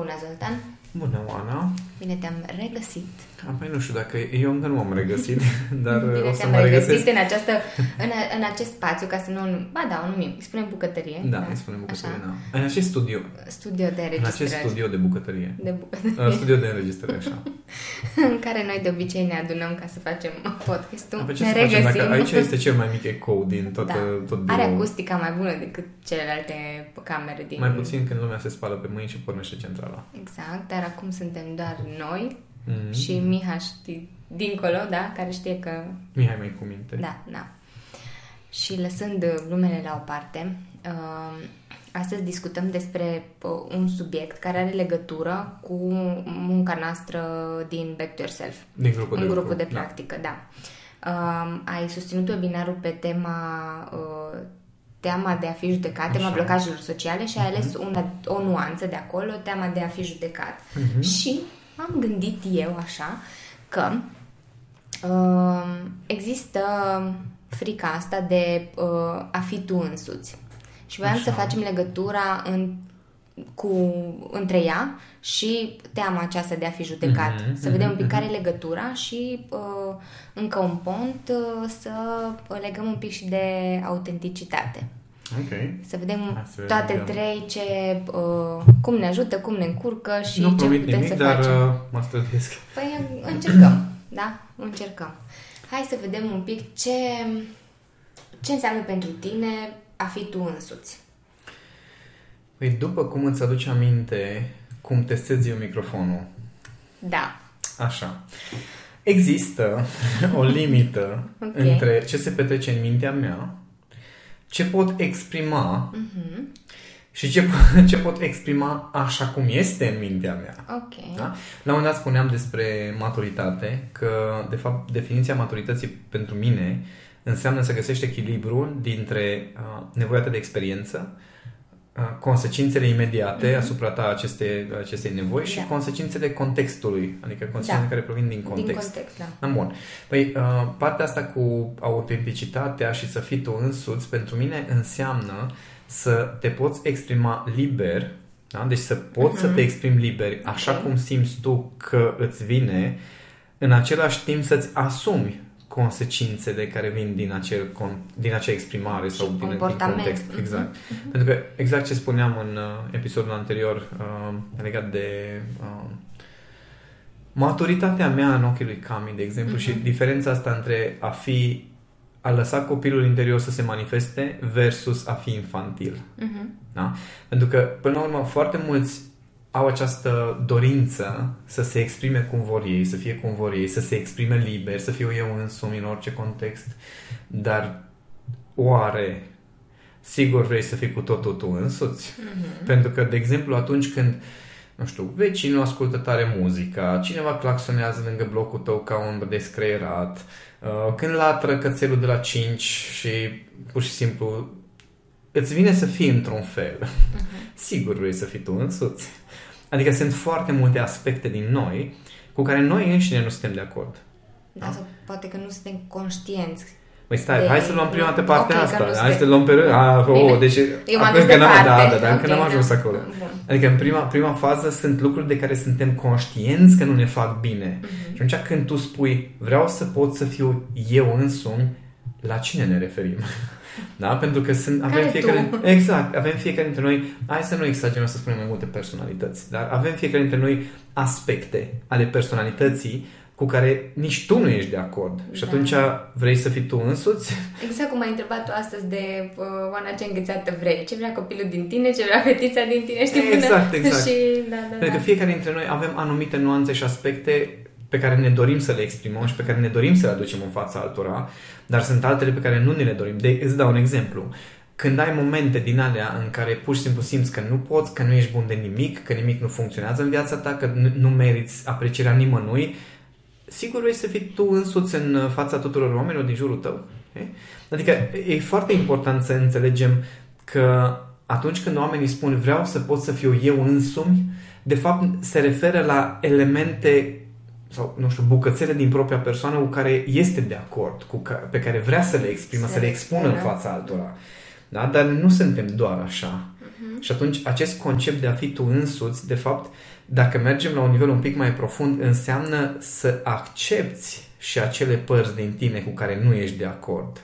Bună, Zoltan! Bună, Oana! Bine te-am regăsit! Păi nu știu dacă eu încă nu am regăsit, dar Bine o să te-am mă regăsit regăsesc. în, această, în, în acest spațiu, ca să nu... Ba da, o numim, îi spunem bucătărie. Da, îi spunem bucătărie, Așa. da. În acest studio, Studio de în înregistrări. acest studio de bucătărie. De bucătărie. Uh, Studio de înregistrare, așa. în care noi de obicei ne adunăm ca să facem podcastul. Dar pe ce ne să facem regăsim. dacă aici este cel mai mic ecou din tot, da. tot Are biroul. acustica mai bună decât celelalte camere din... Mai puțin când lumea se spală pe mâini și pornește centrala. Exact, dar acum suntem doar noi Mm. și Miha știi, dincolo, da? Care știe că Mihai mai cu minte. Da, da. Și lăsând uh, glumele la o parte, uh, astăzi discutăm despre uh, un subiect care are legătură cu munca noastră din Back to Yourself, Din grupul în de grupul lucru. de practică, da. Uh, ai susținut webinarul pe tema uh, teama de a fi judecat, tema Așa. Mhm. blocajelor sociale și ai ales una, o nuanță de acolo, teama de a fi judecat. Mhm. Și am gândit eu așa că uh, există frica asta de uh, a fi tu însuți. Și voiam Așa. să facem legătura în, cu, între ea și teama aceasta de a fi judecat. Mhm, Să vedem un pic mhm, care e legătura și uh, încă un pont uh, să legăm un pic și de autenticitate. Ok. Să vedem Hai să toate vedem. trei ce, uh, cum ne ajută, cum ne încurcă și nu ce promit putem nimic, să dar facem. uh, mă străduiesc. Păi încercăm, da? Încercăm. Hai să vedem un pic ce, ce înseamnă pentru tine a fi tu însuți. Păi după cum îți aduce aminte cum testezi eu microfonul, Da. Așa. Există o limită Ok. între ce se petrece în mintea mea, ce pot exprima Mhm. și ce, ce pot exprima așa cum este în mintea mea. Ok. Da? La un moment dat spuneam despre maturitate, că de fapt definiția maturității pentru mine înseamnă să găsești echilibrul dintre uh, nevoia ta de experiență, uh, consecințele imediate asupra ta aceste, acestei nevoi și Mhm. Da. consecințele contextului, adică consecințele Da. care provin din context. Din context, da. Da, Bun. Păi, uh, partea asta cu autenticitatea și să fii tu însuți, pentru mine înseamnă să te poți exprima liber, da? deci să poți să te exprimi liber, așa Ok. cum simți tu că îți vine, în același timp să-ți asumi consecințele care vin din, acel, con- din acea exprimare Și sau din, din comportament. context. Mhm. Exact. Pentru că exact ce spuneam în uh, episodul anterior uh, legat de uh, maturitatea mea în ochii lui Cami, de exemplu, și diferența asta între a fi a lăsa copilul interior să se manifeste versus a fi infantil. Mhm. Da? Pentru că, până la urmă, foarte mulți au această dorință să se exprime cum vor ei, să fie cum vor ei, să se exprime liber, să fiu eu însumi în orice context, dar oare sigur vrei să fii cu totul tu însuți? Mhm. Pentru că, de exemplu, atunci când nu știu, vecinul ascultă tare muzica, cineva claxonează lângă blocul tău ca un descreierat, uh, când latră cățelul de la 5 și pur și simplu îți vine să fii într-un fel. Sigur vrei să fii tu însuți. Adică sunt foarte multe aspecte din noi cu care noi înșine nu suntem de acord. Da, sau poate că nu suntem conștienți. Păi stai, De- hai să luăm prima dată partea Ok, că asta. nu Hai suntem- să luăm pe rând. Ah, Bine. oh, deci Eu m-am acum dus încă n-am- departe. Da, da, dar încă Ok, n-am ajuns da. acolo. Bun. Adică în prima, prima fază sunt lucruri de care suntem conștienți că nu ne fac bine. Mhm. Și atunci când tu spui vreau să pot să fiu eu însumi, la cine ne referim? Da? Pentru că sunt, avem Care fiecare... tu? Exact, avem fiecare dintre noi, hai să nu exagerăm să spunem mai multe personalități, dar avem fiecare dintre noi aspecte ale personalității cu care nici tu nu ești de acord. Și Da. atunci vrei să fii tu însuți? Exact cum ai întrebat tu astăzi de uh, Oana ce înghețată vrei. Ce vrea copilul din tine, ce vrea fetița din tine, știi? până- Exact, exact. Și, da, da, Pentru că da. fiecare dintre noi avem anumite nuanțe și aspecte pe care ne dorim să le exprimăm și pe care ne dorim să le aducem în fața altora, dar sunt altele pe care nu ne le dorim. De, îți dau un exemplu. Când ai momente din alea în care pur și simplu simți că nu poți, că nu ești bun de nimic, că nimic nu funcționează în viața ta, că nu, nu meriți aprecierea nimănui, sigur vrei să fii tu însuți în fața tuturor oamenilor din jurul tău. e? Adică e foarte important să înțelegem că atunci când oamenii spun vreau să pot să fiu eu însumi, de fapt se referă la elemente sau, nu știu, bucățele din propria persoană cu care este de acord, cu ca, pe care vrea să le exprime, Să să le le expună în expună. fața altora. Da? Dar nu suntem doar așa. Uh-huh. Și atunci acest concept de a fi tu însuți, de fapt, dacă mergem la un nivel un pic mai profund, înseamnă să accepti și acele părți din tine cu care nu ești de acord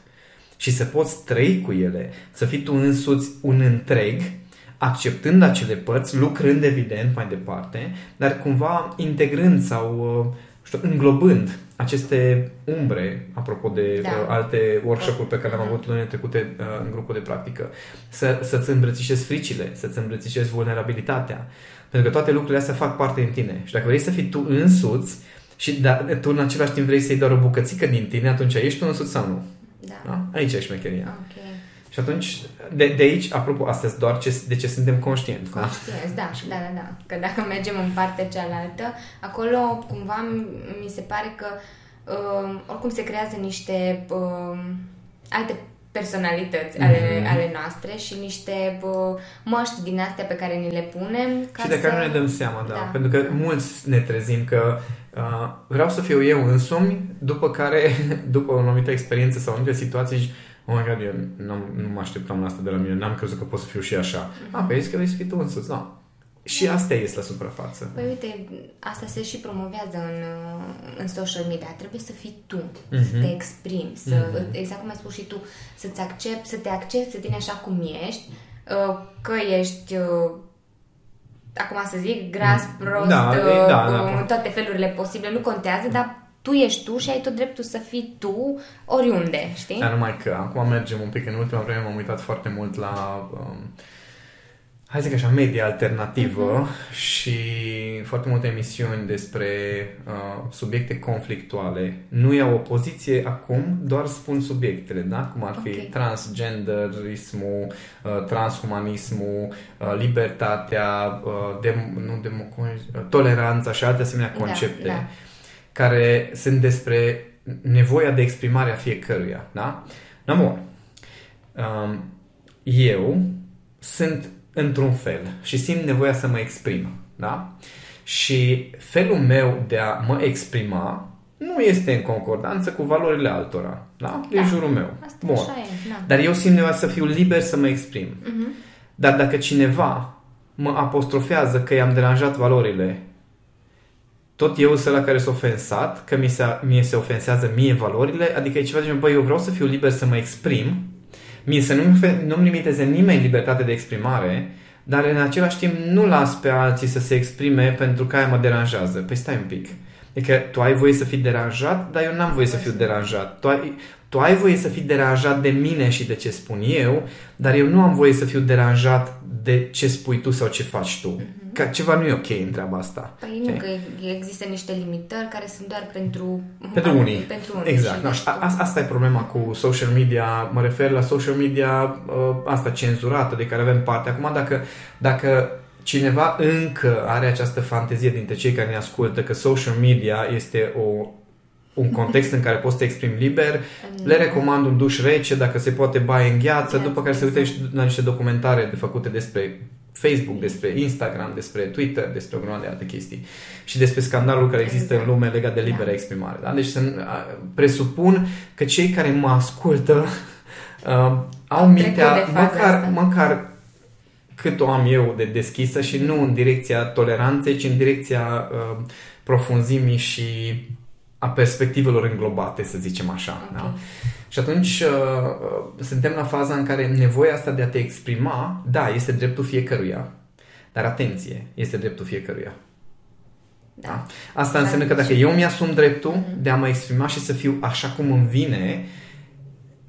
și să poți trăi cu ele, să fii tu însuți un întreg, acceptând acele părți, lucrând evident mai departe, dar cumva integrând sau uh, știu, înglobând aceste umbre, apropo de da. uh, alte workshop-uri pe care le-am avut lunile trecute uh, în grupul de practică, să, să-ți îmbrățișezi fricile, să-ți îmbrățișezi vulnerabilitatea. Pentru că toate lucrurile astea fac parte din tine. Și dacă vrei să fii tu însuți și da, tu în același timp vrei să-i doar o bucățică din tine, atunci ești tu însuți sau nu? Da. da? Aici e șmecheria. Ok. Și atunci, de, de aici, apropo, asta doar ce, de ce suntem conștienți. Conștienți, da, da, da, da. Că dacă mergem în partea cealaltă, acolo cumva mi se pare că uh, oricum se creează niște uh, alte personalități ale, mm-hmm. ale noastre și niște uh, măști din astea pe care ni le punem. Ca și de care să... nu ne dăm seama, da. da. Pentru că mulți ne trezim că uh, vreau să fiu eu însumi, după care, după o anumită experiență sau o anumită situație, zici, oh my god, eu nu mă așteptam la asta de la mine, n-am crezut că pot să fiu și așa. Mm-hmm. Ah, pe că vrei să fii tu însuți, da. Și asta este la suprafață. Păi uite, asta se și promovează în, în social media. Trebuie să fii tu, uh-huh. să te exprimi, să, uh-huh. exact cum ai spus și tu, să-ți accept, să te accepti să tine așa cum ești, uh, că ești uh, acum să zic, gras, mm. prost, da, da, da, în toate felurile posibile, nu contează, dar tu ești tu și ai tot dreptul să fii tu oriunde, știi? Dar numai că acum mergem un pic în ultima vreme, m-am uitat foarte mult la um, hai să zic așa, media alternativă uh-huh. și foarte multe emisiuni despre uh, subiecte conflictuale. Nu iau o poziție acum, doar spun subiectele, da? Cum ar fi okay. transgenderismul, uh, transhumanismul, uh, libertatea, uh, dem- nu demo- uh, toleranța și alte asemenea da, concepte da, da. Care sunt despre nevoia de exprimare a fiecăruia, da? Number um, eu sunt într-un fel și simt nevoia să mă exprim. Da? Și felul meu de a mă exprima nu este în concordanță cu valorile altora. Da? Da. E jurul meu. Asta Bun. Așa e, da. Dar eu simt nevoia să fiu liber să mă exprim. Uh-huh. Dar dacă cineva mă apostrofează că i-am deranjat valorile, tot eu sunt la care s-a ofensat, că mi se, mie se ofensează mie valorile, adică e ceva de genul, băi, eu vreau să fiu liber să mă exprim, mie să nu-mi, nu-mi limiteze nimeni libertate de exprimare, dar în același timp nu las pe alții să se exprime pentru că aia mă deranjează. Păi stai un pic. Adică tu ai voie să fii deranjat, dar eu n-am voie să fiu deranjat. Tu ai, tu ai voie să fii deranjat de mine și de ce spun eu, dar eu nu am voie să fiu deranjat de ce spui tu sau ce faci tu. Mm-hmm. Că ceva nu e ok în treaba asta. Păi nu, că există niște limitări care sunt doar pentru... Pentru unii. Pentru unii exact. No, a, asta e problema cu social media. Mă refer la social media ă, asta cenzurată de care avem parte. Acum dacă, dacă cineva încă are această fantezie dintre cei care ne ascultă că social media este o un context în care poți să te exprimi liber, le recomand un duș rece, dacă se poate baie în gheață, după care se uite la niște documentare de făcute despre Facebook, despre Instagram, despre Twitter, despre o grămadă de alte chestii și despre scandalul care există exact. în lume legat de libera da. exprimare. Da? Deci să, presupun că cei care mă ascultă uh, au mintea măcar, măcar cât o am eu de deschisă și nu în direcția toleranței, ci în direcția uh, profunzimii și a perspectivelor înglobate, să zicem așa. Okay. Da? Și atunci uh, uh, suntem la faza în care nevoia asta de a te exprima, da, este dreptul fiecăruia. Dar atenție, este dreptul fiecăruia. Da. da? Asta înseamnă că dacă eu mi-asum dreptul mm-hmm. de a mă exprima și să fiu așa cum îmi vine,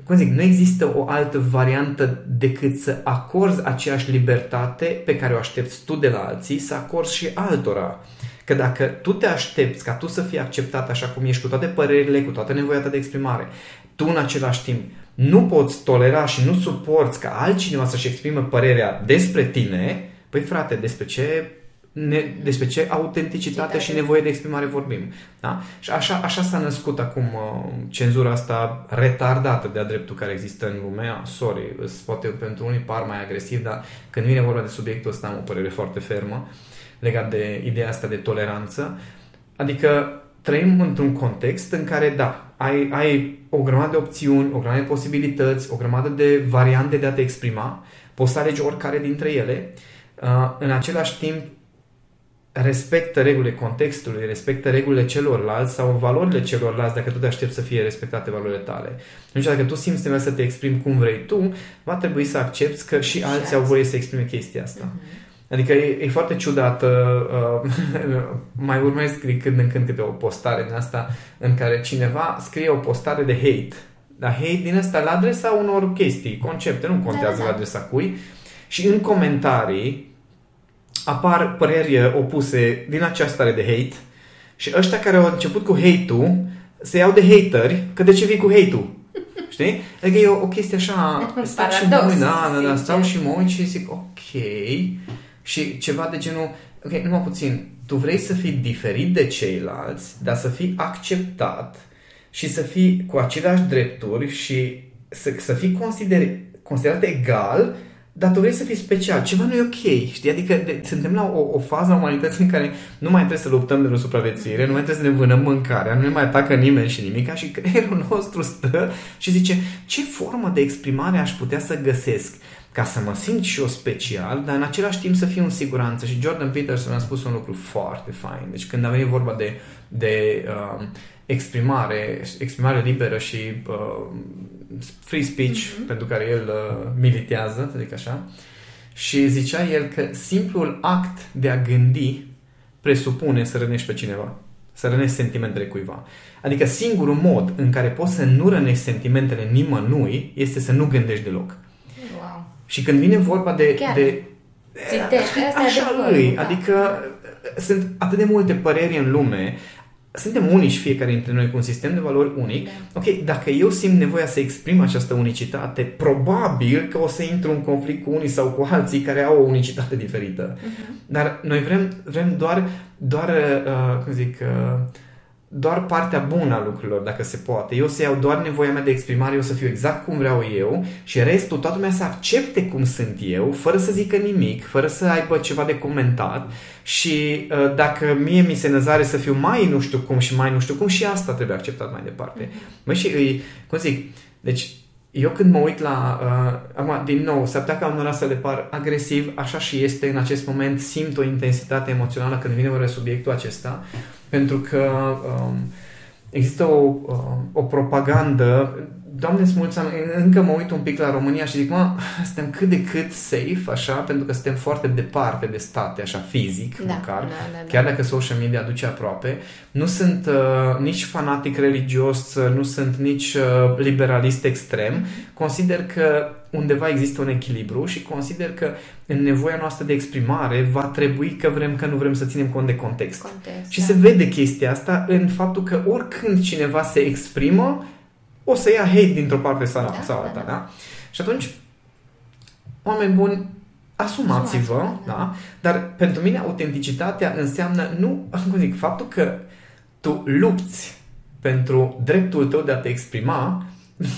cum zic, nu există o altă variantă decât să acorzi aceeași libertate pe care o aștepți tu de la alții, să acorzi și altora. Că dacă tu te aștepți ca tu să fii acceptat așa cum ești, cu toate părerile, cu toată nevoia ta de exprimare, tu în același timp nu poți tolera și nu suporți ca altcineva să-și exprime părerea despre tine, păi frate, despre ce ne, despre ce autenticitate și nevoie de exprimare vorbim. Da? Și așa, așa s-a născut acum uh, cenzura asta retardată de-a dreptul care există în lumea. Sorry, poate pentru unii par mai agresiv, dar când vine vorba de subiectul ăsta am o părere foarte fermă legat de ideea asta de toleranță. Adică trăim într-un context în care, da, ai, ai o grămadă de opțiuni, o grămadă de posibilități, o grămadă de variante de a te exprima, poți să alegi oricare dintre ele, uh, în același timp respectă regulile contextului, respectă regulile celorlalți sau valorile celorlalți dacă tu te aștepți să fie respectate valorile tale. Deci dacă tu simți nevoia să te exprimi cum vrei tu, va trebui să accepti că și, și alții au voie să exprime chestia asta. Uh-huh. Adică e, e foarte ciudat. Uh, uh, mai urmez de când în când câte o postare din asta în care cineva scrie o postare de hate. Dar hate din asta la adresa unor chestii, concepte, nu contează da, da. la adresa cui. Și în comentarii apar păreri opuse din această stare de hate și ăștia care au început cu hate-ul se iau de hateri că de ce vii cu hate-ul? Știi? Adică e o, o chestie așa... Stau și mă uit, da, da, da, stau și mă uit și zic, ok, și ceva de genul, ok, numai puțin, tu vrei să fii diferit de ceilalți, dar să fii acceptat și să fii cu aceleași drepturi și să, să fii consider, considerat egal, dar tu vrei să fii special. Ceva nu e ok, știi? Adică de, suntem la o, o fază a umanității în care nu mai trebuie să luptăm de o supraviețuire, nu mai trebuie să ne vânăm mâncarea, nu ne mai atacă nimeni și nimic, și creierul nostru stă și zice ce formă de exprimare aș putea să găsesc ca să mă simt și eu special, dar în același timp să fiu în siguranță. Și Jordan Peterson a spus un lucru foarte fain. Deci când a venit vorba de, de uh, exprimare, exprimare liberă și uh, free speech, mm-hmm. pentru care el uh, militează, să zic așa, și zicea el că simplul act de a gândi presupune să rănești pe cineva, să rănești sentimentele cuiva. Adică singurul mod în care poți să nu rănești sentimentele nimănui este să nu gândești deloc. Și când vine vorba de... Chiar. de Țintești, asta așa îi, da. adică sunt atât de multe păreri în lume, suntem unici fiecare dintre noi cu un sistem de valori unic. Da. Ok, dacă eu simt nevoia să exprim această unicitate, probabil că o să intru în conflict cu unii sau cu alții care au o unicitate diferită. Uh-huh. Dar noi vrem, vrem doar, doar uh, cum zic, uh, doar partea bună a lucrurilor, dacă se poate. Eu să iau doar nevoia mea de exprimare, eu să fiu exact cum vreau eu și restul, toată lumea să accepte cum sunt eu, fără să zică nimic, fără să aibă ceva de comentat și uh, dacă mie mi se năzare să fiu mai nu știu cum și mai nu știu cum, și asta trebuie acceptat mai departe. Mm-hmm. Mă, și îi, cum zic, deci eu când mă uit la, uh, acum, din nou, s-ar putea ca unora să le par agresiv, așa și este în acest moment, simt o intensitate emoțională când vine vorba de subiectul acesta, pentru că um, există o, uh, o propagandă Doamne mulțumesc, încă mă uit un pic la România și zic, mă, suntem cât de cât safe, așa, pentru că suntem foarte departe de state, așa, fizic, da, măcar, da, da, da. chiar dacă social media aduce aproape. Nu sunt uh, nici fanatic religios, uh, nu sunt nici uh, liberalist extrem. Consider că undeva există un echilibru și consider că în nevoia noastră de exprimare va trebui că vrem că nu vrem să ținem cont de context. context și da. se vede chestia asta în faptul că oricând cineva se exprimă, o să ia hate dintr-o parte sau, da, sau alta, da, da. da? Și atunci, oameni buni, asumați-vă, Asumați, da? da? Dar pentru mine autenticitatea înseamnă nu, cum zic, faptul că tu lupți pentru dreptul tău de a te exprima,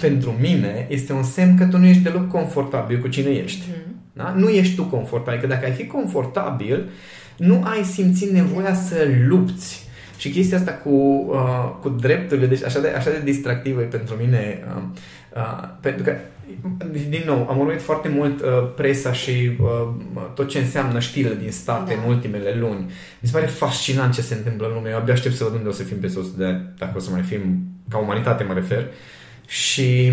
pentru mine este un semn că tu nu ești deloc confortabil cu cine ești. Mm-hmm. Da? Nu ești tu confortabil. Că dacă ai fi confortabil, nu ai simțit nevoia să lupți și chestia asta cu, uh, cu drepturile, deci așa de, așa de distractivă e pentru mine, uh, uh, pentru că, din nou, am urmărit foarte mult uh, presa și uh, tot ce înseamnă știrile din state da. în ultimele luni. Mi se pare fascinant ce se întâmplă în lume. Eu abia aștept să văd unde o să fim pe 100 de ani, dacă o să mai fim ca umanitate, mă refer. Și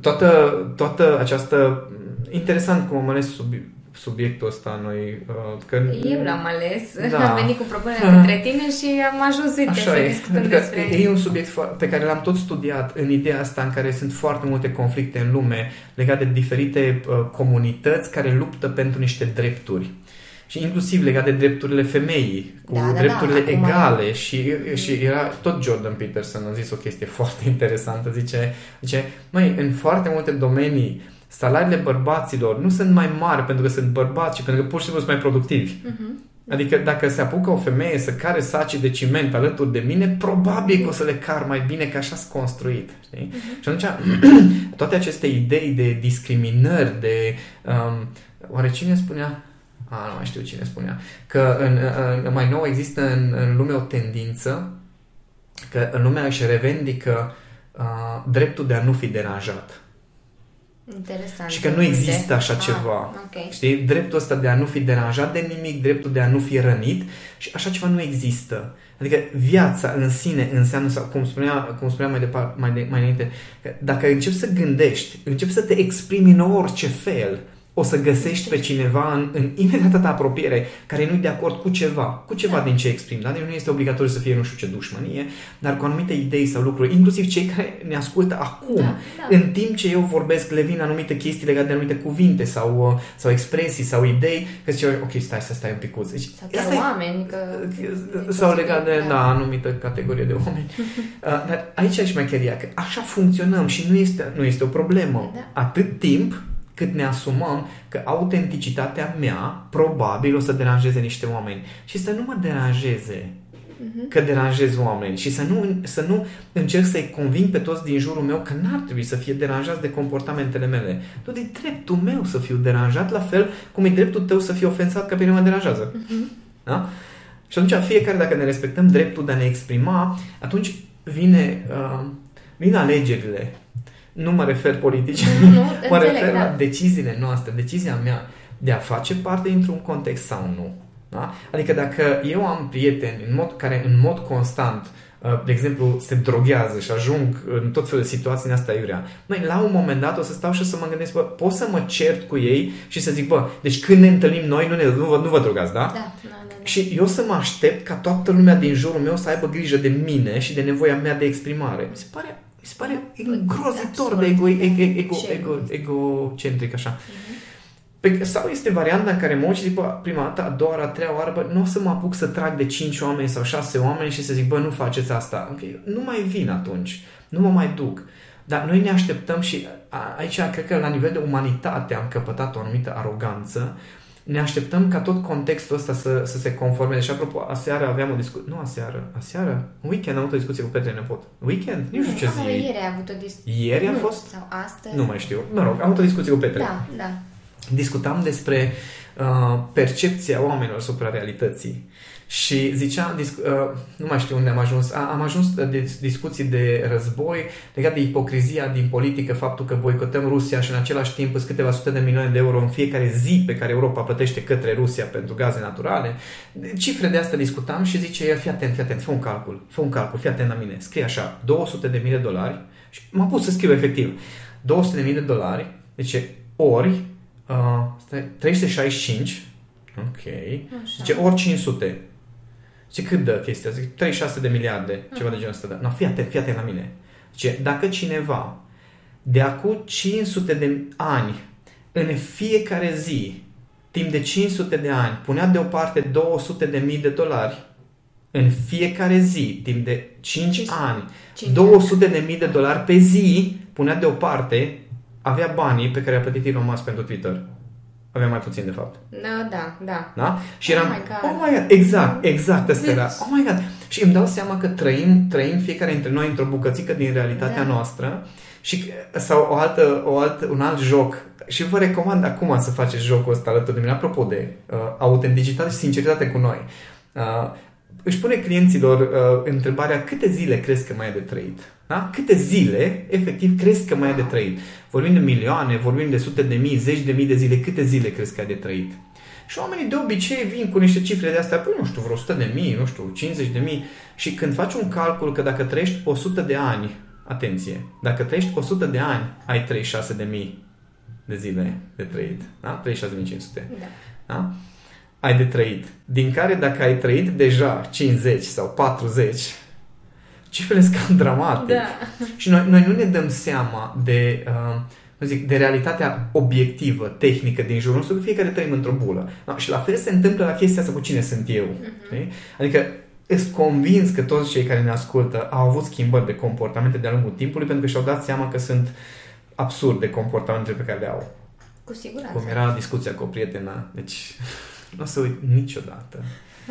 toată, toată această... Interesant cum am ales sub, subiectul ăsta noi. Uh, că... Eu l-am ales, da. am venit cu propunerea către tine și am ajuns, uite, Așa să e. discutăm adică despre... E un subiect pe care l-am tot studiat în ideea asta în care sunt foarte multe conflicte în lume legate de diferite uh, comunități care luptă pentru niște drepturi și inclusiv legat de drepturile femeii, cu da, da, drepturile da, egale mai... și, și era tot Jordan Peterson a zis o chestie foarte interesantă, zice, zice măi, în foarte multe domenii salariile bărbaților nu sunt mai mari pentru că sunt bărbați, ci pentru că pur și simplu sunt mai productivi. Uh-huh. Adică dacă se apucă o femeie să care saci de ciment alături de mine, probabil că o să le car mai bine, că așa sunt construit. Știi? Uh-huh. Și atunci, toate aceste idei de discriminări, de... Um, oare cine spunea? A, nu mai știu cine spunea. Că în, în, mai nou există în, în lume o tendință că în lumea își revendică uh, dreptul de a nu fi deranjat. Interesant. Și că nu există așa ah, ceva. Okay. Știi? Dreptul ăsta de a nu fi deranjat de nimic, dreptul de a nu fi rănit și așa ceva nu există. Adică viața în sine înseamnă, sau cum spunea, cum spunea mai, departe, mai, de, mai înainte, că dacă începi să gândești, începi să te exprimi în orice fel, o să găsești pe cineva în, în imediata ta apropiere care nu e de acord cu ceva, cu ceva da. din ce exprim. Da? Deci nu este obligatoriu să fie nu știu ce dușmănie, dar cu anumite idei sau lucruri, inclusiv cei care ne ascultă acum, da, da. în timp ce eu vorbesc, le vin anumite chestii legate de anumite cuvinte sau, uh, sau expresii sau idei, că zice, ok, stai să stai un pic. Deci, sau chiar oameni. Că... Sau legat de, da, da anumită categorie de oameni. Uh, dar aici e șmecheria, că așa funcționăm și nu este, nu este o problemă. Da. Atât timp cât ne asumăm că autenticitatea mea probabil o să deranjeze niște oameni și să nu mă deranjeze uh-huh. că deranjez oameni și să nu, să nu încerc să-i conving pe toți din jurul meu că n-ar trebui să fie deranjați de comportamentele mele. Tu de dreptul meu să fiu deranjat, la fel cum e dreptul tău să fii ofensat că pe mine mă deranjează. Uh-huh. Da? Și atunci fiecare, dacă ne respectăm dreptul de a ne exprima, atunci vine, uh, vin alegerile nu mă refer politici, nu, nu, mă înțeleg, refer da. la deciziile noastre, decizia mea de a face parte dintr-un context sau nu. Da? Adică dacă eu am prieteni în mod, care în mod constant uh, de exemplu, se droghează și ajung în tot felul de situații în asta iurea. Măi, la un moment dat o să stau și să mă gândesc, bă, pot să mă cert cu ei și să zic, bă, deci când ne întâlnim noi, nu, ne, nu, vă, nu vă drogați, da? Da, da, da, da? Și eu să mă aștept ca toată lumea din jurul meu să aibă grijă de mine și de nevoia mea de exprimare. Mi se pare mi se pare îngrozitor de ego, ego, ego, ego, egocentric așa. Pe, sau este varianta în care mă și zic, bă, prima dată, a doua, a treia oară, bă, nu o să mă apuc să trag de cinci oameni sau șase oameni și să zic, bă, nu faceți asta. Okay, nu mai vin atunci, nu mă mai duc. Dar noi ne așteptăm și aici cred că la nivel de umanitate am căpătat o anumită aroganță ne așteptăm ca tot contextul ăsta să, să se conformeze. Și apropo, aseară aveam o discuție, nu aseară, aseară, în weekend am avut o discuție cu Petre Nepot. Weekend? Nici nu știu ce zi. Ieri a avut o discuție. Ieri a fost? Sau astăzi? Nu mai știu. Mă rog, am avut o discuție cu Petre. Da, da. Discutam despre uh, percepția oamenilor asupra realității. Și zicea, discu- uh, nu mai știu unde am ajuns, a, am ajuns de discuții de război legat de ipocrizia din politică, faptul că boicotăm Rusia și în același timp sunt câteva sute de milioane de euro în fiecare zi pe care Europa plătește către Rusia pentru gaze naturale. Cifre de asta discutam și zice el, fii atent, fii atent, fă un calcul, fă un calcul, fii atent la mine, scrie așa, 200 de mii de dolari și m-a pus să scriu efectiv, 200 de mii de dolari, deci ori uh, 365, ok, Așa. zice ori 500, și cât dă chestia? Zic, 36 de miliarde, ceva de genul ăsta. Da. No, fii atent, fii atent la mine. Zice, dacă cineva de acum 500 de ani, în fiecare zi, timp de 500 de ani, punea deoparte 200 de mii de dolari, în fiecare zi, timp de 5, 5 ani, 5 200 de mii de dolari pe zi, punea deoparte, avea banii pe care a plătit Elon Musk pentru Twitter. Avea mai puțin, de fapt. Da, da, da. Da? Și eram, oh my God, oh my God. exact, exact, asta deci... era, oh my God. Și îmi dau seama că trăim, trăim fiecare dintre noi într-o bucățică din realitatea da. noastră și, sau o altă, o altă, un alt joc și vă recomand acum să faceți jocul ăsta alături de mine, apropo de uh, autenticitate și sinceritate cu noi. Uh, își pune clienților uh, întrebarea câte zile crezi că mai e de trăit? Da? Câte zile, efectiv, crezi că mai e de trăit? Vorbim de milioane, vorbim de sute de mii, zeci de mii de zile, câte zile crezi că ai de trăit? Și oamenii de obicei vin cu niște cifre de astea, păi nu știu, vreo 100 de mii, nu știu, 50 de mii. Și când faci un calcul că dacă trăiești 100 de ani, atenție, dacă trăiești 100 de ani, ai 36 de mii de zile de trăit. Da? 36.500. Da. da? Ai de trăit. Din care dacă ai trăit deja 50 sau 40, cifrele sunt cam dramatic. Da. Și noi, noi nu ne dăm seama de, uh, zic, de realitatea obiectivă, tehnică din jurul nostru, că fiecare trăim într-o bulă. Da? Și la fel se întâmplă la chestia asta cu cine sunt eu. Uh-huh. Adică sunt convins că toți cei care ne ascultă au avut schimbări de comportamente de-a lungul timpului pentru că și-au dat seama că sunt absurde comportamentele pe care le au. Cu siguranță. Cum era discuția cu o prietenă, deci nu o să uit niciodată.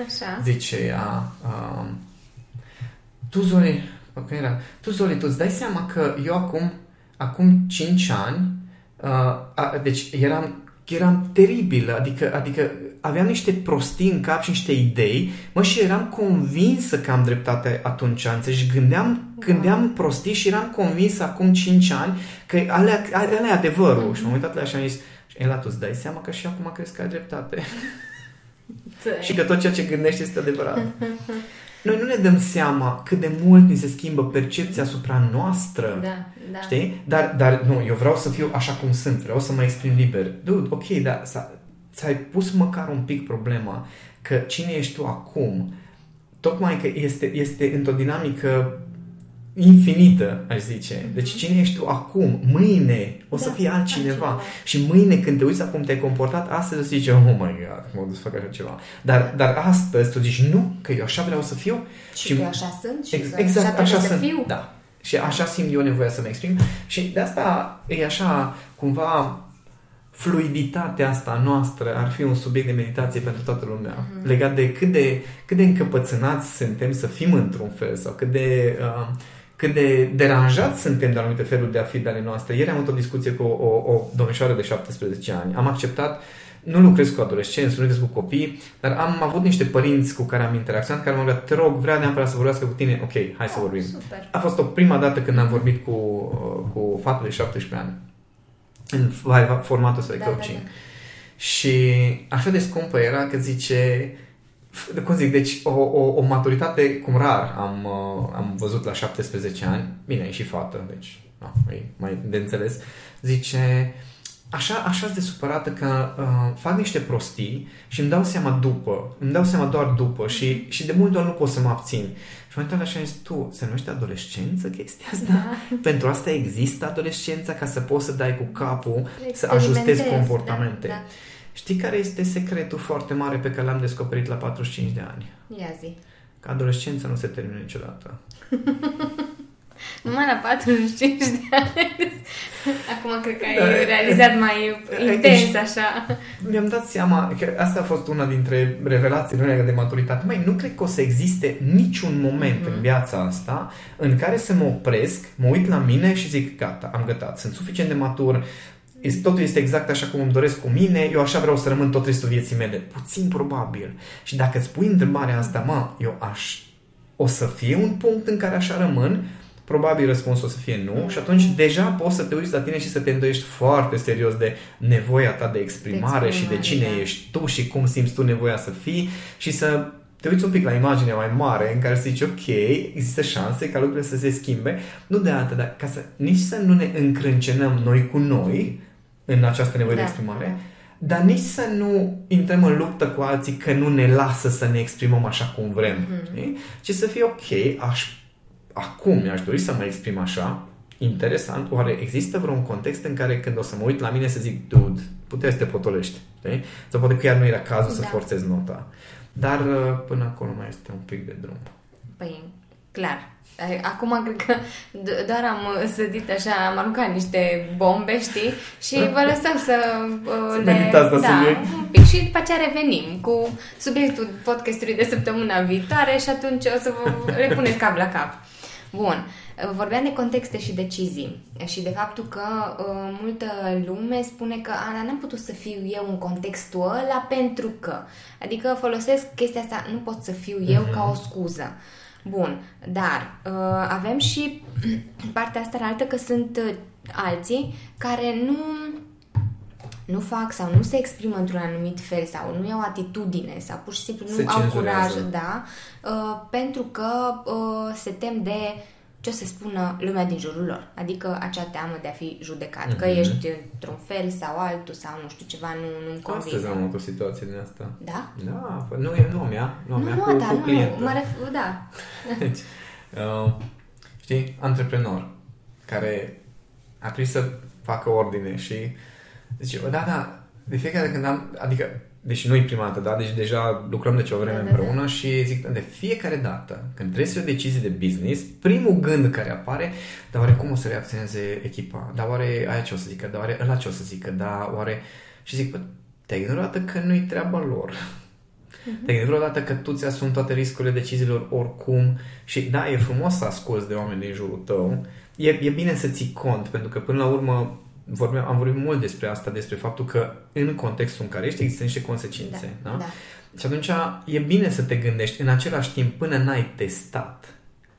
Așa. Zice ea, uh, tu, Zoli, ok, era, tu, Zoli, tu îți dai seama că eu acum, acum 5 ani, uh, a, deci eram eram teribil, adică, adică aveam niște prostii în cap și niște idei, mă, și eram convinsă că am dreptate atunci, înțelegi? Gândeam, gândeam prostii și eram convins acum 5 ani că alea, alea e adevărul. Mm-hmm. Și m-am uitat la ea și am zis, Ela, tu îți dai seama că și acum crezi că ai dreptate. și că tot ceea ce gândești este adevărat. Noi nu ne dăm seama cât de mult ni se schimbă percepția asupra noastră. Da, da. Știi? Dar, dar nu, eu vreau să fiu așa cum sunt, vreau să mă exprim liber. Dude, ok, dar ți-ai pus măcar un pic problema că cine ești tu acum, tocmai că este, este într-o dinamică infinită, aș zice. Deci cine ești tu acum, mâine o să da, fie altcineva. altcineva. Și mâine când te uiți acum te-ai comportat, astăzi o să zici, oh my god, mă duc să fac așa ceva. Dar, dar astăzi tu zici, nu, că eu așa vreau să fiu. Și, și că așa sunt și ex- exact, așa, așa sunt. Fiu. Da. Și așa simt eu nevoia să mă exprim. Și de asta e așa, cumva, fluiditatea asta noastră ar fi un subiect de meditație pentru toată lumea. Mm-hmm. Legat de cât de, cât de încăpățânați suntem să fim într-un fel sau cât de... Uh, cât de deranjați suntem de anumite feluri de a fi de ale noastre. Ieri am avut o discuție cu o, o, o domnișoară de 17 ani. Am acceptat, nu lucrez cu adolescenți, nu lucrez cu copii, dar am avut niște părinți cu care am interacționat, care m-au zis, te rog, vrea neapărat să vorbească cu tine, ok, hai să oh, vorbim. Super. A fost o prima dată când am vorbit cu, cu fata de 17 ani în formatul ăsta de da, coaching. Da, da. Și așa de scumpă era că zice, cum zic, deci o, o, o maturitate cum rar am, uh, am văzut la 17 ani, bine, e și fată, deci no, e mai de înțeles, zice, așa, așa de supărată că uh, fac niște prostii și îmi dau seama după, îmi dau seama doar după și, și de multe ori nu pot să mă abțin. Și mă uitam așa și tu, se numește adolescență chestia asta? Da. Pentru asta există adolescența ca să poți să dai cu capul, să ajustezi comportamente. Da, da. Știi care este secretul foarte mare pe care l-am descoperit la 45 de ani? Ia zi. Că adolescența nu se termină niciodată. Numai la 45 de ani. Acum cred că ai da, realizat mai intens așa. Mi-am dat seama că asta a fost una dintre revelațiile mele de maturitate. Mai nu cred că o să existe niciun moment mm-hmm. în viața asta în care să mă opresc, mă uit la mine și zic, gata, am gătat, sunt suficient de matur, este, totul este exact așa cum îmi doresc cu mine, eu așa vreau să rămân tot restul vieții mele. Puțin probabil. Și dacă îți pui întrebarea asta, mă, eu aș, o să fie un punct în care așa rămân, probabil răspunsul o să fie nu și atunci deja poți să te uiți la tine și să te îndoiești foarte serios de nevoia ta de exprimare, de exprimare și de cine da. ești tu și cum simți tu nevoia să fii și să te uiți un pic la imaginea mai mare în care să zici, ok, există șanse ca lucrurile să se schimbe, nu de altă, dar ca să, nici să nu ne încrâncenăm noi cu noi, în această nevoie da. de exprimare, dar nici să nu intrăm în luptă cu alții că nu ne lasă să ne exprimăm așa cum vrem, mm-hmm. ci să fie ok, aș, acum mi-aș dori să mă exprim așa, interesant, oare există vreun context în care când o să mă uit la mine să zic, dude, puteai să te potolești, știi? Sau poate chiar nu era cazul da. să forțez nota. Dar uh, până acolo mai este un pic de drum. Păi, clar. Acum cred că doar am uh, sădit așa, am aruncat niște bombe, știi? Și vă lăsăm să uh, le... da, subiect. un pic și după aceea revenim cu subiectul podcastului de săptămâna viitoare și atunci o să vă le puneți cap la cap. Bun. Vorbeam de contexte și decizii și de faptul că uh, multă lume spune că Ana, n-am putut să fiu eu în contextul ăla pentru că. Adică folosesc chestia asta, nu pot să fiu eu uh-huh. ca o scuză. Bun, dar uh, avem și partea asta altă că sunt uh, alții care nu nu fac sau nu se exprimă într-un anumit fel sau nu iau atitudine sau pur și simplu nu se au curaj, da, uh, pentru că uh, se tem de ce o să spună lumea din jurul lor. Adică acea teamă de a fi judecat. Mm-hmm. Că mhm. ești într-un fel sau altul sau nu știu ceva, nu, nu-mi convine. Astăzi am avut o situație din asta. Da? Da, nu e nu mea, nu, nu mea, nu, cu, da, cu clientă. Nu, mă ref- da. deci, uh, știi, antreprenor care a trebuit să facă ordine și zice, da, da, de fiecare când am, adică deci nu-i prima dată, da? Deci deja lucrăm de ceva vreme da, împreună da, da. și zic, de fiecare dată când trebuie să o decizie de business, primul gând care apare, dar oare cum o să reacționeze echipa? Dar oare aia ce o să zică? Dar oare ăla ce o să zică? Da, oare... Și zic, bă, te-ai gândit vreodată că nu-i treaba lor. Uh-huh. Te-ai gândit vreodată că tu ți-asumi toate riscurile deciziilor oricum și da, e frumos să asculți de oameni din jurul tău. E, e bine să ții cont, pentru că până la urmă vorbeam, am vorbit mult despre asta, despre faptul că în contextul în care ești există niște consecințe. Da, Da? da. Și atunci e bine să te gândești în același timp până n-ai testat.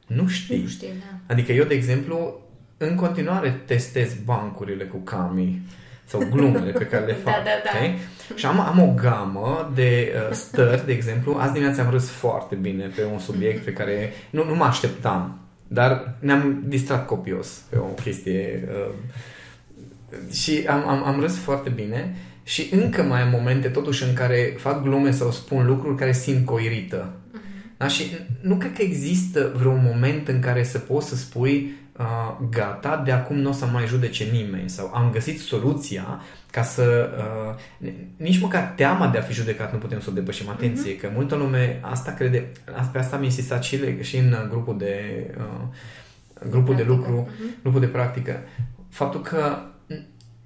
Nu știi. Nu știu, da. Adică eu, de exemplu, în continuare testez bancurile cu Cami sau glumele pe care le Da, fac. da, da. ok? Și am, am o gamă de uh, stări, de exemplu. Azi dimineața am râs foarte bine pe un subiect pe care nu, nu mă așteptam. Dar ne-am distrat copios pe o chestie uh, și am, am, am râs foarte bine și încă mai am momente totuși în care fac glume sau spun lucruri care simt că o irită. Da? Și nu cred că există vreun moment în care să poți să spui uh, gata, de acum nu o să mai judece nimeni sau am găsit soluția ca să uh, nici măcar teama de a fi judecat nu putem să o depășim. Atenție, că multă lume asta crede, pe asta am insistat și, le- și în grupul de uh, grupul de Practică. lucru, grupul de practică. Faptul că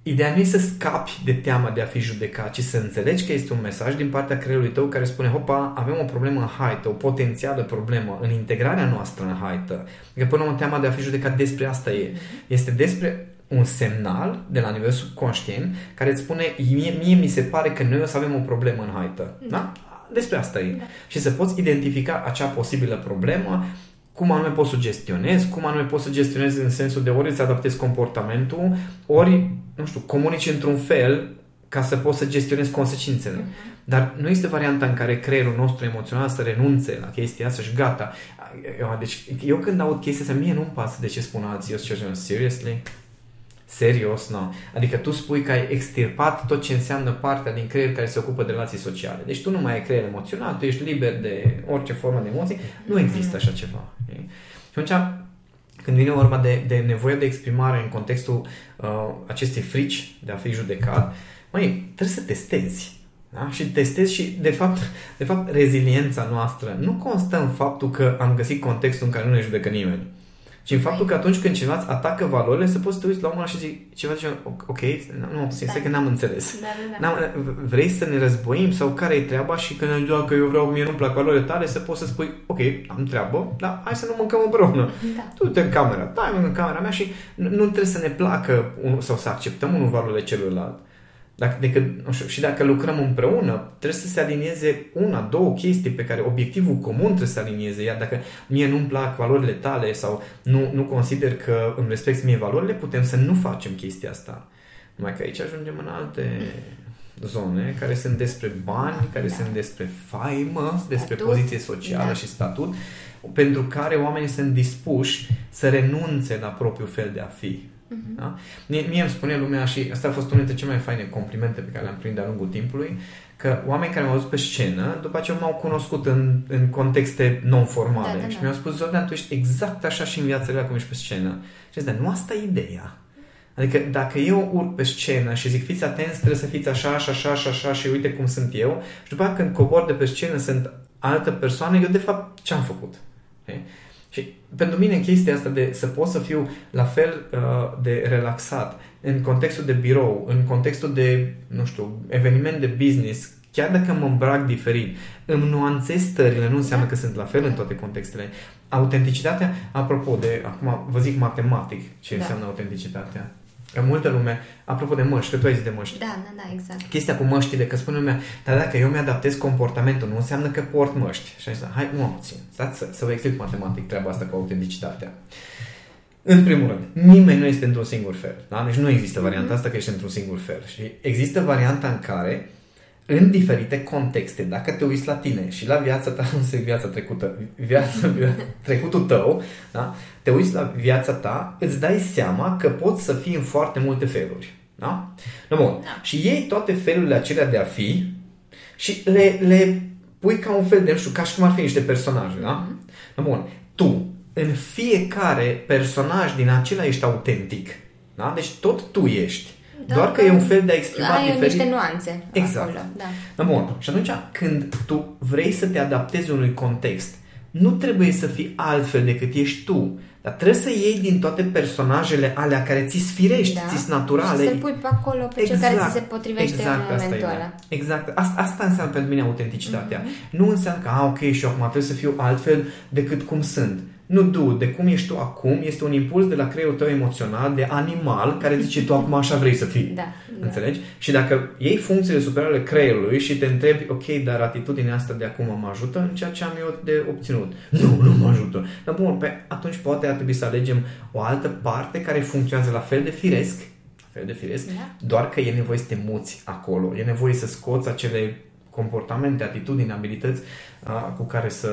Ideea nu e să scapi de teama de a fi judecat, ci să înțelegi că este un mesaj din partea creierului tău care spune, hopa, avem o problemă în haită, o potențială problemă în integrarea noastră în haită. Că până la urmă teama de a fi judecat despre asta e. Este despre un semnal de la nivel subconștient care îți spune, mie, mie mi se pare că noi o să avem o problemă în haită. Da? Despre asta e. Da. Și să poți identifica acea posibilă problemă, cum anume poți să o gestionezi, cum anume poți să gestionezi în sensul de ori îți adaptezi comportamentul, ori, nu știu, comunici într-un fel ca să poți să gestionezi consecințele. Dar nu este varianta în care creierul nostru emoțional să renunțe la chestia asta și gata. Eu- Deci eu când aud chestia asta, mie nu-mi pasă de ce spun alții. Eu zic, seriously? Serios, nu. Adică tu spui că ai extirpat tot ce înseamnă partea din creier care se ocupă de relații sociale. Deci tu nu mai ai creier emoțional, tu ești liber de orice formă de emoții. Nu există așa ceva. Ok? Și atunci, când vine vorba de, de nevoia de exprimare în contextul uh, acestei frici de a fi judecat, măi, trebuie să testezi. Da? Și testezi și, de fapt, de fapt, reziliența noastră nu constă în faptul că am găsit contextul în care nu ne judecă nimeni. Ci în faptul că atunci când cineva îți atacă valorile, să poți să te uiți la omul ăla și zici ceva de ok, nu, sincer că n-am înțeles. Da, da, da. N-am, vrei să ne războim sau care e treaba și când îmi dacă eu vreau, mie nu-mi plac valorile tale, să poți să spui, ok, am treabă, dar hai să nu mâncăm împreună. Da. Tu te în camera ta, eu în camera mea și nu, nu trebuie să ne placă un, sau să acceptăm unul valorile celuilalt. Dacă, decât, nu știu, și dacă lucrăm împreună, trebuie să se alinieze una, două chestii pe care obiectivul comun trebuie să se alinieze. Iar dacă mie nu-mi plac valorile tale sau nu, nu consider că îmi respecti mie valorile, putem să nu facem chestia asta. Numai că aici ajungem în alte zone care sunt despre bani, care Da. sunt despre faimă, despre Statut. poziție socială Da. și statut, pentru care oamenii sunt dispuși să renunțe la propriul fel de a fi. Mhm. Da? Mie, mie îmi spune lumea și asta a fost unul dintre cele mai faine complimente pe care le-am primit de-a lungul timpului, că oameni care m-au văzut pe scenă, după aceea m-au cunoscut în, în contexte non-formale Da, da, da. și mi-au spus, Zordan, tu ești exact așa și în viața reală cum ești pe scenă. Și zic, dar nu asta e ideea. Adică dacă eu urc pe scenă și zic fiți atenți, trebuie să fiți așa și așa și așa și uite cum sunt eu și după aceea când cobor de pe scenă sunt altă persoană, eu de fapt ce am făcut? Okay? Și pentru mine chestia asta de să pot să fiu la fel uh, de relaxat în contextul de birou, în contextul de, nu știu, eveniment de business, chiar dacă mă îmbrac diferit, îmi nuanțez stările, nu înseamnă că sunt la fel în toate contextele. Autenticitatea, apropo de, acum vă zic matematic ce Da. înseamnă autenticitatea. Că multă lume, apropo de măști, că tu ai zis de măști, Da, da, da, exact. chestia cu măștile, că spune lumea, dar dacă eu mi-adaptez comportamentul, nu înseamnă că port măști. Și așa, hai, nu, țin, stați să, să vă explic matematic treaba asta cu autenticitatea. În primul rând, nimeni nu este într-un singur fel. Da? Deci nu există varianta asta că ești într-un singur fel. Și există varianta în care, în diferite contexte, dacă te uiți la tine și la viața ta, nu se viața trecută, viața, viața, trecutul tău, da? te uiți la viața ta, îți dai seama că poți să fii în foarte multe feluri. Da? No, bun. Da. Și iei toate felurile acelea de a fi și le, le pui ca un fel de, nu știu, ca și cum ar fi niște personaje, da? No, bun. Tu, în fiecare personaj din acela ești autentic. Da? Deci tot tu ești. Da, Doar că da. e un fel de a exprima Ai diferit. niște nuanțe Exact. acolo. Da. Da, bun. Și atunci când tu vrei să te adaptezi unui context, nu trebuie să fii altfel decât ești tu, dar trebuie să iei din toate personajele alea care ți sfirești, Da. ți naturale. Și să-l pui pe acolo pe cel care ți se potrivește exact în asta e, momentul da. ăla. Exact. Asta, asta înseamnă pentru mine autenticitatea. Mhm. Nu înseamnă că, a, ok, și eu acum trebuie să fiu altfel decât cum sunt. Nu du, de cum ești tu acum, este un impuls de la creierul tău emoțional, de animal, care zice tu acum așa vrei să fii. Da, da. Înțelegi? Și dacă iei funcțiile superioare ale creierului și te întrebi, ok, dar atitudinea asta de acum mă ajută în ceea ce am eu de obținut? Nu, nu mă ajută. Dar bun, pe, atunci poate ar trebui să alegem o altă parte care funcționează la fel de firesc, la fel de firesc, Da. doar că e nevoie să te muți acolo. E nevoie să scoți acele comportamente, atitudini, abilități a, cu care să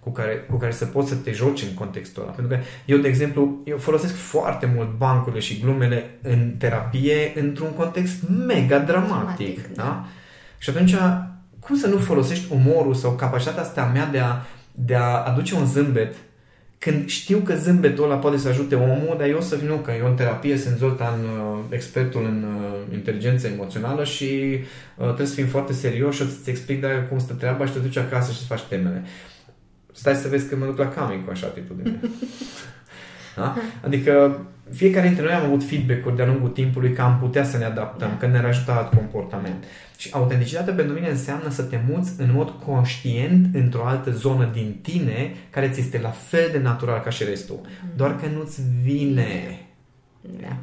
cu care, cu care să poți să te joci în contextul ăla. Pentru că eu, de exemplu, eu folosesc foarte mult bancurile și glumele în terapie într-un context mega dramatic. Dramatic, da? da. Și atunci, cum să nu folosești umorul sau capacitatea asta a mea de a, de a aduce un zâmbet când știu că zâmbetul ăla poate să ajute omul, dar eu să vin, nu, că eu în terapie sunt Zoltan, uh, expertul în uh, inteligență emoțională și uh, trebuie să fim foarte serios și o să-ți explic dacă cum stă treaba și te duci acasă și să faci temele. Stai să vezi că mă duc la camin cu așa atitudine. Da? Adică fiecare dintre noi am avut feedback-uri de-a lungul timpului că am putea să ne adaptăm, că ne-ar ajuta alt comportament. Și autenticitatea pentru mine înseamnă să te muți în mod conștient într-o altă zonă din tine care ți este la fel de natural ca și restul. Doar că nu-ți vine. Da.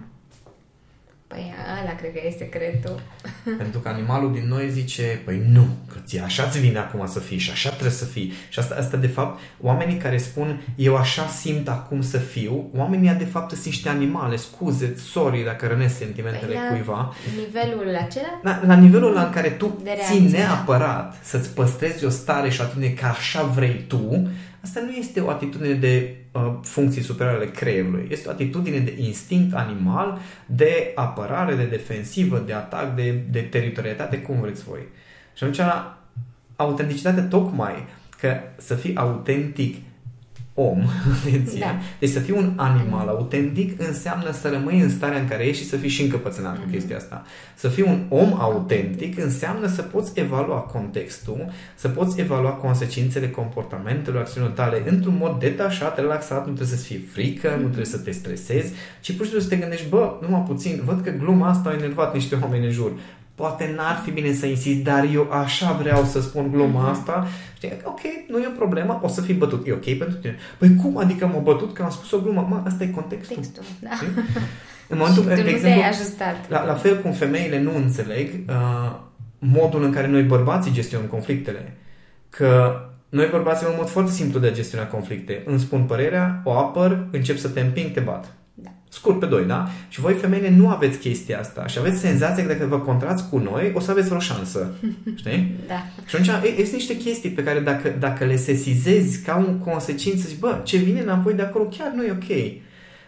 Păi ăla cred că e secretul. Pentru că animalul din noi zice, păi nu, că ție așa-ți vine acum să fii și așa trebuie să fii. Și asta, asta de fapt, oamenii care spun, eu așa simt acum să fiu, oamenii de fapt sunt niște animale, scuze, sorry dacă rănesc sentimentele Păi la cuiva. nivelul acela, La, la nivelul ăla în care tu De ții reacție, neapărat să-ți păstrezi o stare și o atitudine că așa vrei tu, asta nu este o atitudine de uh, funcții superioare ale creierului. Este o atitudine de instinct animal, de apărare, de defensivă, de atac, de, de teritorialitate, cum vreți voi. Și atunci, autenticitatea tocmai că să fii autentic om, atenție, Da. deci să fii un animal autentic înseamnă să rămâi în starea în care ești și să fii și încăpățânat cu chestia asta. Să fii un om autentic înseamnă să poți evalua contextul, să poți evalua consecințele comportamentelor, acțiunilor tale într-un mod detașat, relaxat, nu trebuie să-ți fie frică, nu trebuie să te stresezi, ci pur și simplu să te gândești, bă, numai puțin, văd că gluma asta a enervat niște oameni în jur. Poate n-ar fi bine să insist, dar eu așa vreau să spun gluma asta. Știi, ok, nu e o problemă, o să fii bătut. E ok pentru tine. Păi cum adică m-a bătut că am spus o glumă? Mă, asta e contextul. textul. Da. Știi? În momentul, și tu de nu exemplu, te-ai ajustat. la, la fel cum femeile nu înțeleg uh, modul în care noi bărbații gestionăm conflictele. Că noi bărbații avem un mod foarte simplu de a gestiona conflicte. Îmi spun părerea, o apăr, încep să te împing, te bat. Da. Scurt pe doi, da? Și voi femeile nu aveți chestia asta și aveți senzația că dacă vă contrați cu noi, o să aveți vreo șansă. Știi? Da. Și atunci e- sunt niște chestii pe care dacă, dacă le sesizezi ca un consecință, zici, bă, ce vine înapoi de acolo chiar nu e ok.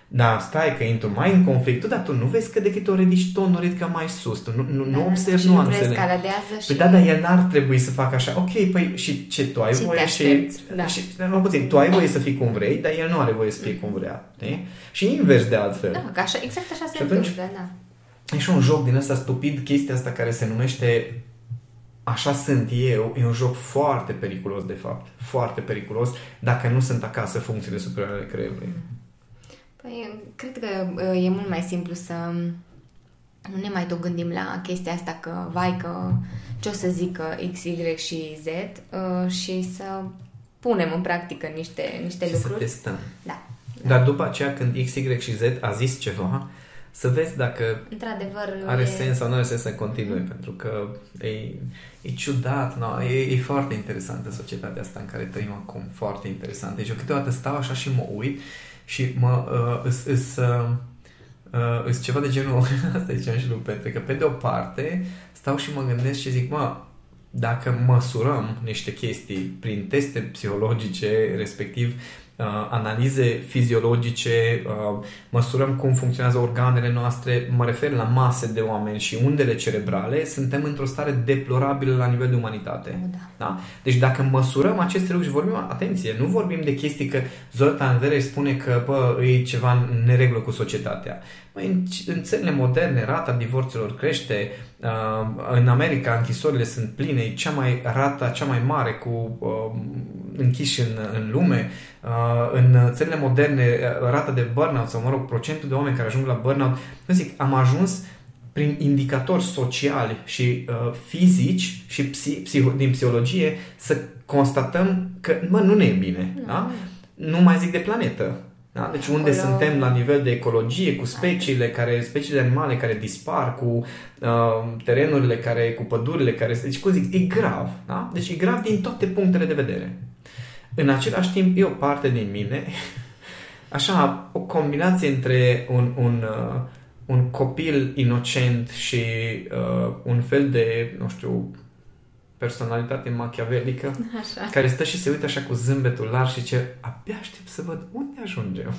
Da, stai că intru mai în conflictul, dar tu nu vezi că de câte ori ridici tonul, ridică mai sus, tu nu, nu, Da, nu da, observi și nuanțele. escaladează și... Păi da, dar el n-ar trebui să facă așa. Ok, păi și ce tu ai Și te voie și, aștepți, da. și... Nu puțin, tu ai voie să fii cum vrei, dar el nu are voie să fie cum vrea. Știi? Și invers de altfel. Da, că așa, exact așa se Și atunci- întâmplă, da. E și un joc din ăsta stupid, chestia asta care se numește Așa sunt eu, e un joc foarte periculos de fapt, foarte periculos dacă nu sunt acasă funcțiile superioare ale creierului. Păi, cred că uh, e mult mai simplu să nu ne mai tot gândim la chestia asta că, vai, că ce o să zică X, Y și Z uh, și să punem în practică niște, niște Și să lucruri. testăm. Da. Dar după aceea când X, Y și Z a zis ceva, să vezi dacă Într-adevăr, are e... sens sau nu are sens să continui, pentru că e, e ciudat, no? e, e foarte interesantă societatea asta în care trăim acum, foarte interesant. Deci eu câteodată stau așa și mă uit și mă, uh, îs, îs, uh, uh, îs ceva de genul, asta ziceam și lui Petre, că pe de o parte stau și mă gândesc și zic, mă, dacă măsurăm niște chestii prin teste psihologice, respectiv uh, analize fiziologice, uh, măsurăm cum funcționează organele noastre, mă refer la mase de oameni și undele cerebrale, suntem într-o stare deplorabilă la nivel de umanitate. Oh, da. Da? Deci dacă măsurăm aceste lucruri și vorbim, atenție, nu vorbim de chestii că Zoltan Vere spune că bă, e ceva în neregulă cu societatea. Bă, în, în țările moderne rata divorțurilor crește, uh, în America închisorile sunt pline, e cea mai rata cea mai mare cu uh, închiși în, în lume. Uh, în țările moderne uh, rata de burnout sau mă rog procentul de oameni care ajung la burnout, nu zic, am ajuns prin indicatori sociali și uh, fizici și psi, psiho, din psihologie să constatăm că, mă, nu ne e bine. Nu. Da? nu mai zic de planetă. Da? Deci unde Acolo- suntem la nivel de ecologie, cu speciile, care, speciile animale care dispar, cu uh, terenurile care, cu pădurile care... Deci, cum zic, e grav. Da? Deci e grav din toate punctele de vedere. În același timp, e o parte din mine, așa, o combinație între un, un, uh, un copil inocent și uh, un fel de, nu știu, personalitate machiavelică Așa. care stă și se uită așa cu zâmbetul larg și ce abia aștept să văd unde ajungem.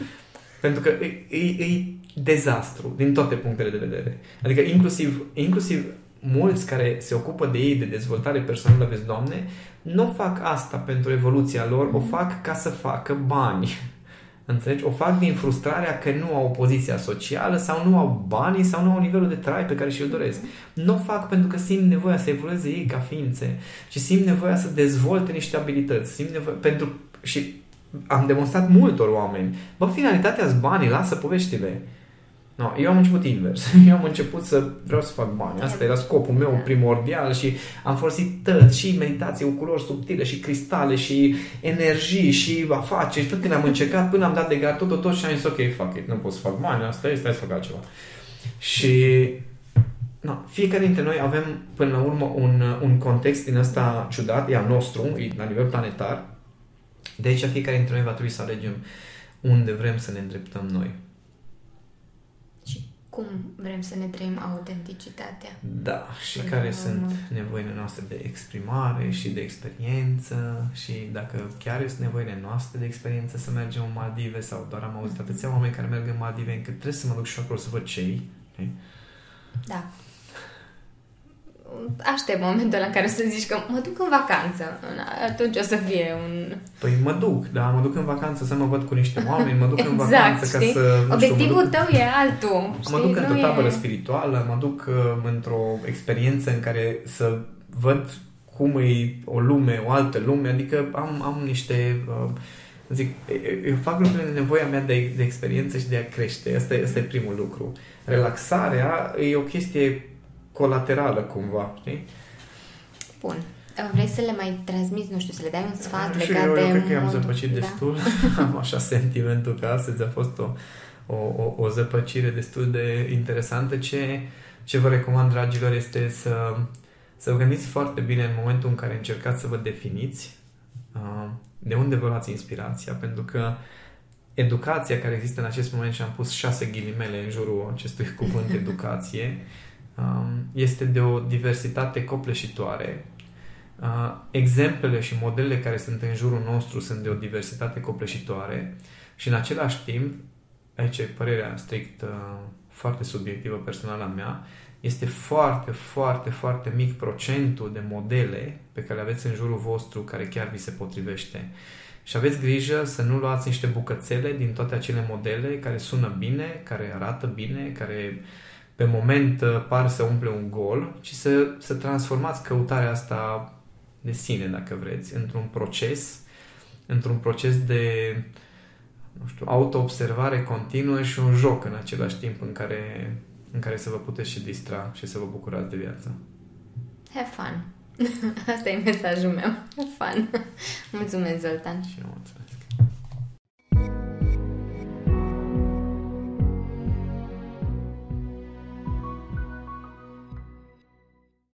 Pentru că e, e, e dezastru din toate punctele de vedere. Adică inclusiv, inclusiv mulți care se ocupă de ei, de dezvoltare personală, vezi, Doamne, nu fac asta pentru evoluția lor, o fac ca să facă bani. Înțelegi? O fac din frustrarea că nu au poziția socială sau nu au banii sau nu au nivelul de trai pe care și-l doresc. Nu o fac pentru că simt nevoia să evolueze ei ca ființe și simt nevoia să dezvolte niște abilități. Simt nevoia, pentru, și am demonstrat multor oameni. Bă, finalitatea banii, lasă poveștile. No, eu am început invers. Eu am început să vreau să fac bani. Asta era scopul meu primordial și am folosit tăți și meditație cu culori subtile și cristale și energii și afaceri și tot când am încercat până am dat de gard tot, tot, tot și am zis ok, fuck it, nu pot să fac bani, asta este, hai să fac altceva. Și no, fiecare dintre noi avem până la urmă un, un context din ăsta ciudat, e al nostru, e la nivel planetar. De aici fiecare dintre noi va trebui să alegem unde vrem să ne îndreptăm noi. Și cum vrem să ne trăim autenticitatea? Da, și Până care la sunt urmă. nevoile noastre de exprimare și de experiență și dacă chiar sunt nevoile noastre de experiență să mergem în Maldive sau doar am auzit atâția oameni care merg în Maldive încât trebuie să mă duc și acolo să văd cei. știi? Da. Aștept momentul în care o să zici că mă duc în vacanță. Atunci o să fie un... Păi mă duc, da, mă duc în vacanță să mă văd cu niște oameni, mă duc în Exact, vacanță ca știi? să... nu știu, Obiectivul mă duc, tău e altul. mă știi? duc într-o Nu tabără e... spirituală, mă duc uh, într-o experiență în care să văd cum e o lume, o altă lume, adică am, am niște... Uh, zic, eu fac lucrurile în nevoia mea de, de experiență și de a crește. Asta e, asta e primul lucru. Relaxarea e o chestie colaterală cumva, știi? Bun. Vrei să le mai transmiți, nu știu, să le dai un sfat și legat eu, de eu cred că am modul- zăpăcit da? destul. am așa sentimentul că astăzi a fost o, o, o, o zăpăcire destul de interesantă. Ce, ce vă recomand, dragilor, este să, să vă gândiți foarte bine în momentul în care încercați să vă definiți uh, de unde vă luați inspirația, pentru că educația care există în acest moment și am pus șase ghilimele în jurul acestui cuvânt educație um, este de o diversitate copleșitoare Uh, exemplele și modelele care sunt în jurul nostru sunt de o diversitate copleșitoare și în același timp, aici e părerea strict uh, foarte subiectivă personală a mea, este foarte, foarte, foarte mic procentul de modele pe care le aveți în jurul vostru care chiar vi se potrivește. Și aveți grijă să nu luați niște bucățele din toate acele modele care sună bine, care arată bine, care pe moment uh, par să umple un gol, ci să, să transformați căutarea asta de sine, dacă vreți, într-un proces, într-un proces de, nu știu, auto-observare continuă și un joc în același timp în care, în care să vă puteți și distra și să vă bucurați de viață. Have fun. Asta e mesajul meu. Have fun. Mulțumesc, Zoltan. Și eu mulțumesc.